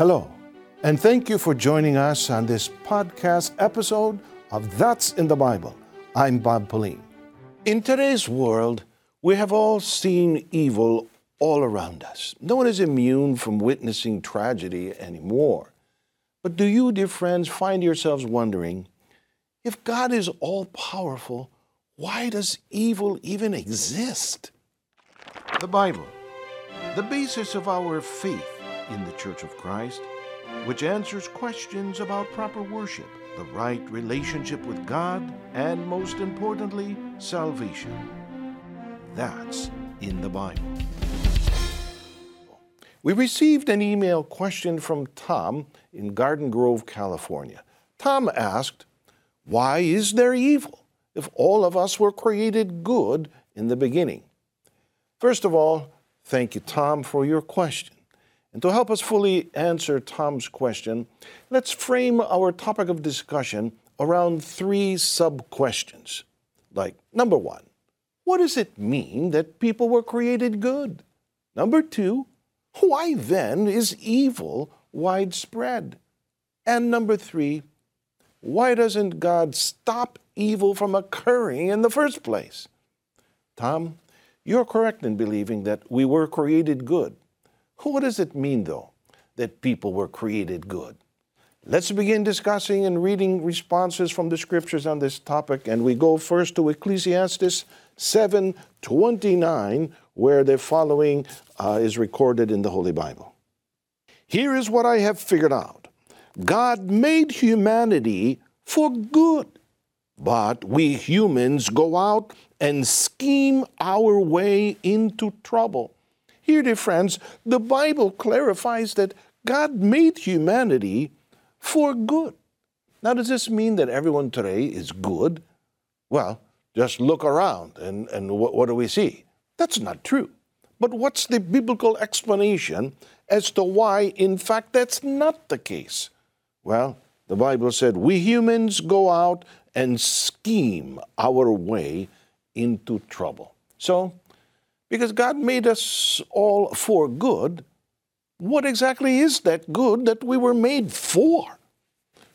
Hello, and thank you for joining us on this podcast episode of That's in the Bible. I'm Bob Pauline. In today's world, we have all seen evil all around us. No one is immune from witnessing tragedy anymore. But do you, dear friends, find yourselves wondering if God is all powerful, why does evil even exist? The Bible, the basis of our faith in the Church of Christ, which answers questions about proper worship, the right relationship with God, and most importantly, salvation. That's in the Bible. We received an email question from Tom in Garden Grove, California. Tom asked, Why is there evil if all of us were created good in the beginning? First of all, thank you, Tom, for your question. And to help us fully answer Tom's question, let's frame our topic of discussion around three sub questions. Like, number one, what does it mean that people were created good? Number two, why then is evil widespread? And number three, why doesn't God stop evil from occurring in the first place? Tom, you're correct in believing that we were created good. What does it mean, though, that people were created good? Let's begin discussing and reading responses from the scriptures on this topic, and we go first to Ecclesiastes 7:29, where the following uh, is recorded in the Holy Bible. Here is what I have figured out: God made humanity for good, but we humans go out and scheme our way into trouble. Here, dear friends, the Bible clarifies that God made humanity for good. Now, does this mean that everyone today is good? Well, just look around and, and what, what do we see? That's not true. But what's the biblical explanation as to why, in fact, that's not the case? Well, the Bible said we humans go out and scheme our way into trouble. So, because God made us all for good. What exactly is that good that we were made for?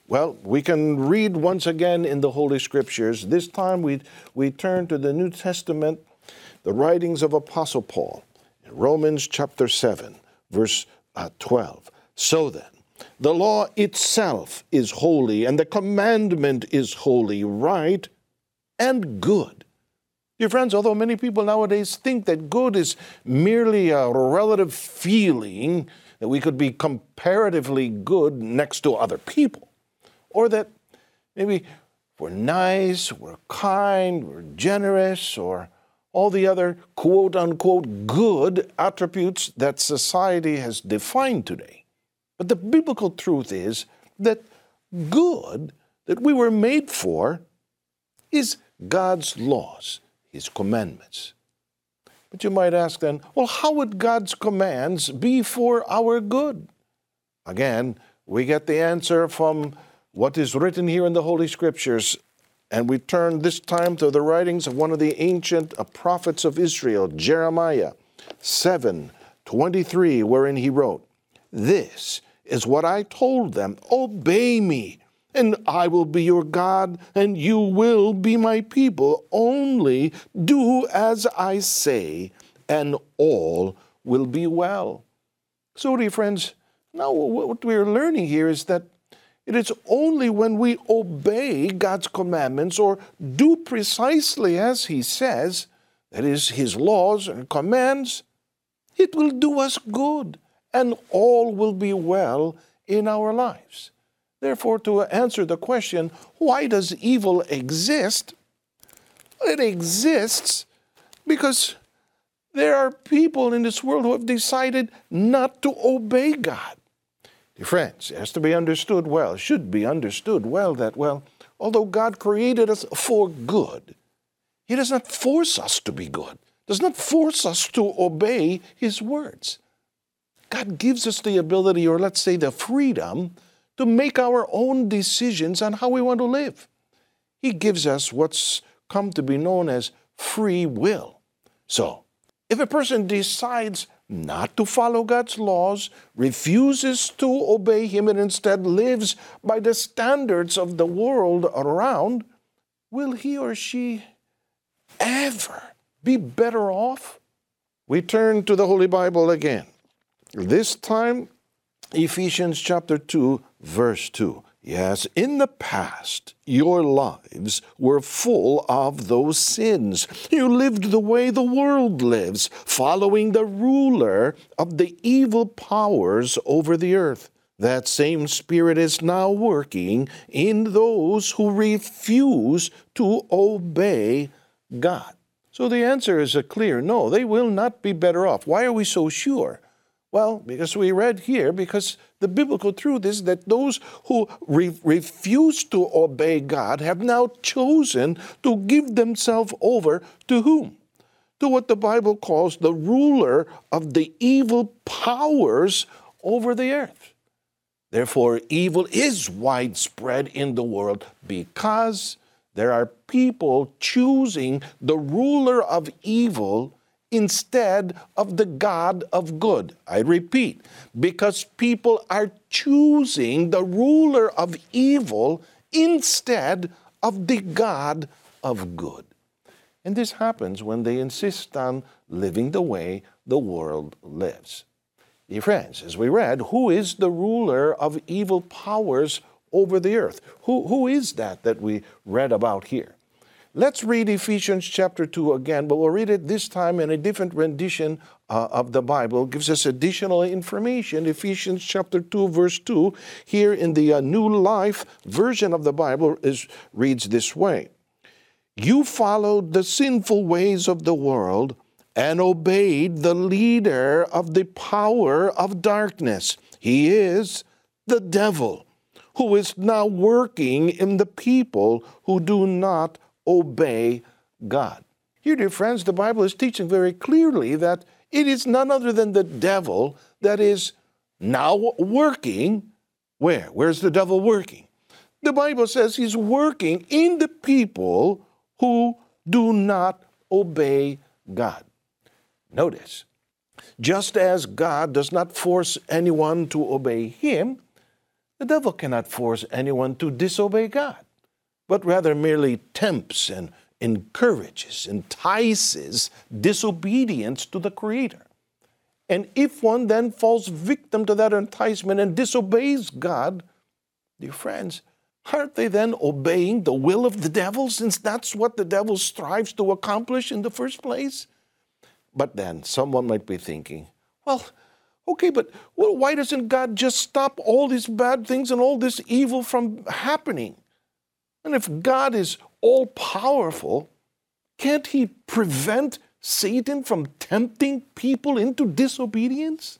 Well, we can read once again in the Holy Scriptures. This time we, we turn to the New Testament, the writings of Apostle Paul, in Romans chapter 7, verse uh, 12. So then, the law itself is holy, and the commandment is holy, right, and good. Dear friends, although many people nowadays think that good is merely a relative feeling, that we could be comparatively good next to other people, or that maybe we're nice, we're kind, we're generous, or all the other quote unquote good attributes that society has defined today. But the biblical truth is that good that we were made for is God's laws his commandments. But you might ask then, well, how would God's commands be for our good? Again, we get the answer from what is written here in the Holy Scriptures, and we turn this time to the writings of one of the ancient prophets of Israel, Jeremiah 7 23, wherein he wrote, This is what I told them Obey me and I will be your God, and you will be my people. Only do as I say, and all will be well. So, dear friends, now what we're learning here is that it is only when we obey God's commandments or do precisely as He says, that is, His laws and commands, it will do us good and all will be well in our lives. Therefore, to answer the question, why does evil exist? It exists because there are people in this world who have decided not to obey God. Dear friends, it has to be understood well, should be understood well that, well, although God created us for good, He does not force us to be good, does not force us to obey His words. God gives us the ability, or let's say the freedom, to make our own decisions on how we want to live. He gives us what's come to be known as free will. So, if a person decides not to follow God's laws, refuses to obey Him, and instead lives by the standards of the world around, will he or she ever be better off? We turn to the Holy Bible again. This time, Ephesians chapter 2, verse 2. Yes, in the past, your lives were full of those sins. You lived the way the world lives, following the ruler of the evil powers over the earth. That same Spirit is now working in those who refuse to obey God. So the answer is a clear no, they will not be better off. Why are we so sure? Well, because we read here, because the biblical truth is that those who re- refuse to obey God have now chosen to give themselves over to whom? To what the Bible calls the ruler of the evil powers over the earth. Therefore, evil is widespread in the world because there are people choosing the ruler of evil instead of the God of good. I repeat, because people are choosing the ruler of evil instead of the God of good. And this happens when they insist on living the way the world lives. Dear friends, as we read, who is the ruler of evil powers over the earth? Who, who is that that we read about here? Let's read Ephesians chapter 2 again, but we'll read it this time in a different rendition uh, of the Bible. It gives us additional information. Ephesians chapter 2, verse 2, here in the uh, New Life version of the Bible, is, reads this way You followed the sinful ways of the world and obeyed the leader of the power of darkness. He is the devil, who is now working in the people who do not obey God. Here, dear friends, the Bible is teaching very clearly that it is none other than the devil that is now working. Where? Where's the devil working? The Bible says he's working in the people who do not obey God. Notice, just as God does not force anyone to obey him, the devil cannot force anyone to disobey God but rather merely tempts and encourages, entices disobedience to the Creator. And if one then falls victim to that enticement and disobeys God, dear friends, aren't they then obeying the will of the devil since that's what the devil strives to accomplish in the first place? But then someone might be thinking, well, okay, but well, why doesn't God just stop all these bad things and all this evil from happening? And if God is all powerful, can't He prevent Satan from tempting people into disobedience?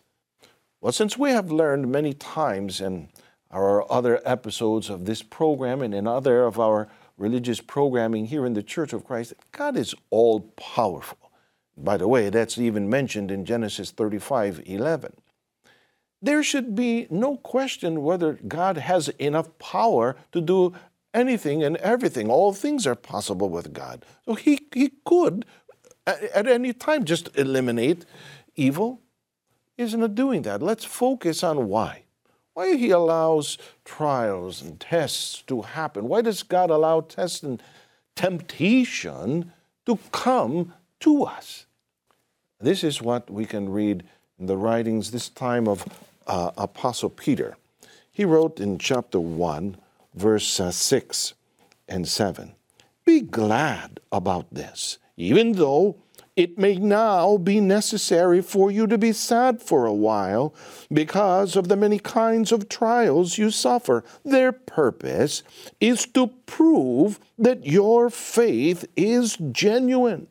Well, since we have learned many times in our other episodes of this program and in other of our religious programming here in the Church of Christ, God is all powerful. By the way, that's even mentioned in Genesis 35 11. There should be no question whether God has enough power to do anything and everything. All things are possible with God. So he, he could, at, at any time, just eliminate evil. He's not doing that. Let's focus on why. Why he allows trials and tests to happen. Why does God allow tests and temptation to come to us? This is what we can read in the writings this time of uh, Apostle Peter. He wrote in chapter 1 verse uh, 6 and 7. Be glad about this, even though it may now be necessary for you to be sad for a while because of the many kinds of trials you suffer. Their purpose is to prove that your faith is genuine.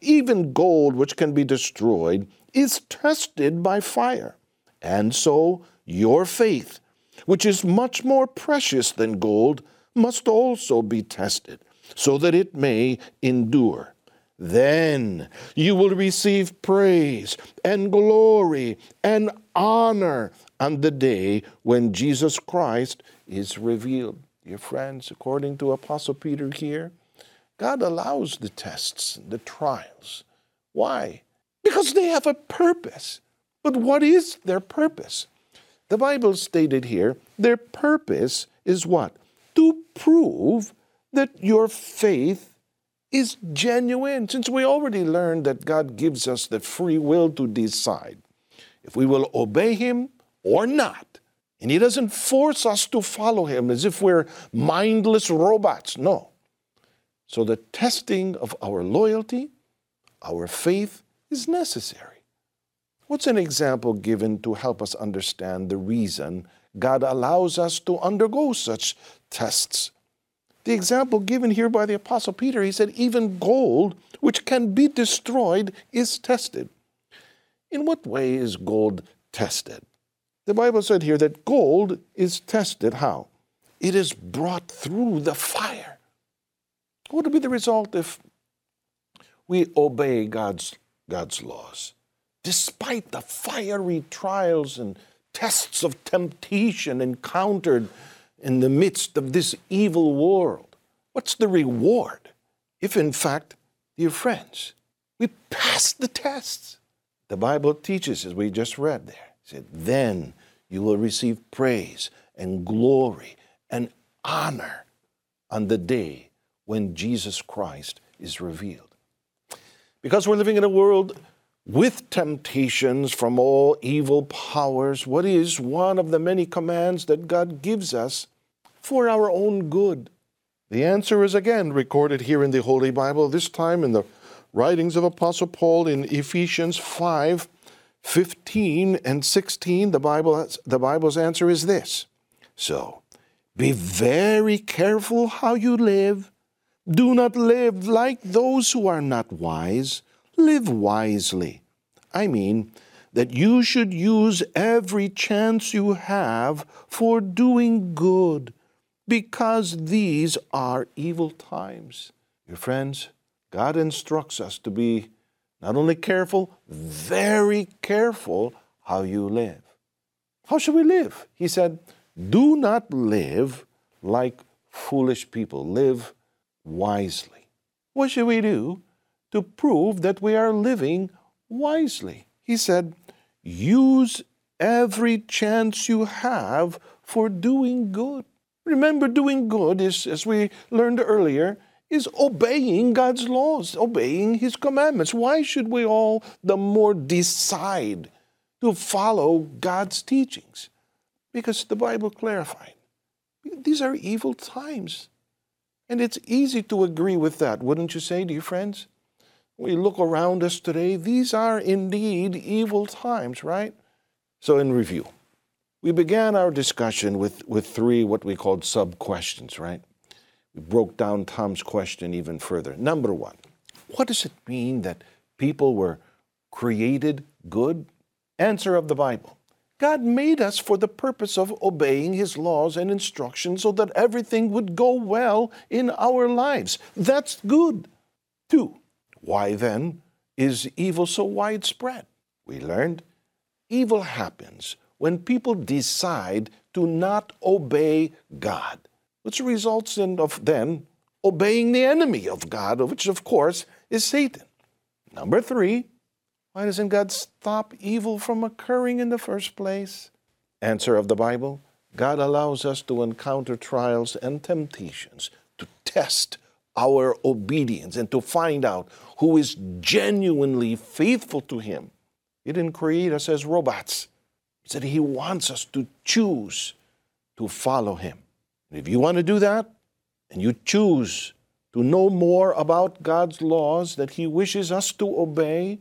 Even gold, which can be destroyed, is tested by fire. And so your faith, which is much more precious than gold, must also be tested, so that it may endure. Then you will receive praise and glory and honor on the day when Jesus Christ is revealed. Dear friends, according to Apostle Peter here, God allows the tests, the trials. Why? Because they have a purpose. But what is their purpose? The Bible stated here their purpose is what? To prove that your faith is genuine. Since we already learned that God gives us the free will to decide if we will obey Him or not. And He doesn't force us to follow Him as if we're mindless robots. No. So the testing of our loyalty, our faith, is necessary. What's an example given to help us understand the reason God allows us to undergo such tests? The example given here by the Apostle Peter, he said, even gold, which can be destroyed, is tested. In what way is gold tested? The Bible said here that gold is tested how? It is brought through the fire. What would be the result if we obey God's, God's laws? Despite the fiery trials and tests of temptation encountered in the midst of this evil world. What's the reward if, in fact, dear friends, we pass the tests? The Bible teaches, as we just read there, said, then you will receive praise and glory and honor on the day when Jesus Christ is revealed. Because we're living in a world with temptations from all evil powers, what is one of the many commands that God gives us for our own good? The answer is again recorded here in the Holy Bible, this time in the writings of Apostle Paul in Ephesians 5 15 and 16. The, Bible, the Bible's answer is this So, be very careful how you live. Do not live like those who are not wise live wisely. I mean, that you should use every chance you have for doing good, because these are evil times. Your friends, God instructs us to be not only careful, very careful how you live. How should we live? He said, Do not live like foolish people, live wisely. What should we do? To prove that we are living wisely. He said, use every chance you have for doing good. Remember, doing good is, as we learned earlier, is obeying God's laws, obeying His commandments. Why should we all the more decide to follow God's teachings? Because the Bible clarified these are evil times. And it's easy to agree with that, wouldn't you say, dear friends? We look around us today, these are indeed evil times, right? So, in review, we began our discussion with, with three what we called sub questions, right? We broke down Tom's question even further. Number one, what does it mean that people were created good? Answer of the Bible God made us for the purpose of obeying His laws and instructions so that everything would go well in our lives. That's good. Two, why then is evil so widespread? We learned evil happens when people decide to not obey God, which results in of then obeying the enemy of God, which of course is Satan. Number three, why doesn't God stop evil from occurring in the first place? Answer of the Bible God allows us to encounter trials and temptations to test our obedience and to find out who is genuinely faithful to Him. He didn't create us as robots. He said He wants us to choose to follow Him. And if you want to do that, and you choose to know more about God's laws that He wishes us to obey,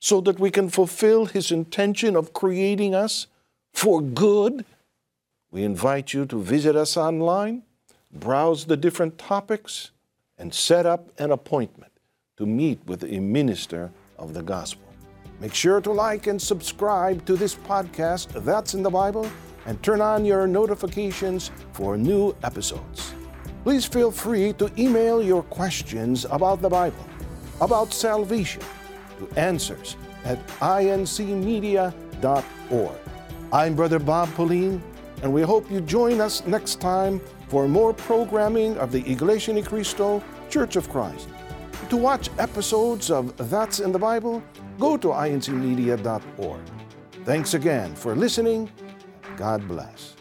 so that we can fulfill His intention of creating us for good, we invite you to visit us online, browse the different topics, and set up an appointment to meet with a minister of the gospel. Make sure to like and subscribe to this podcast, That's in the Bible, and turn on your notifications for new episodes. Please feel free to email your questions about the Bible, about salvation, to answers at incmedia.org. I'm Brother Bob Pauline, and we hope you join us next time for more programming of the Iglesia Ni Cristo Church of Christ. To watch episodes of That's in the Bible, go to incmedia.org. Thanks again for listening. God bless.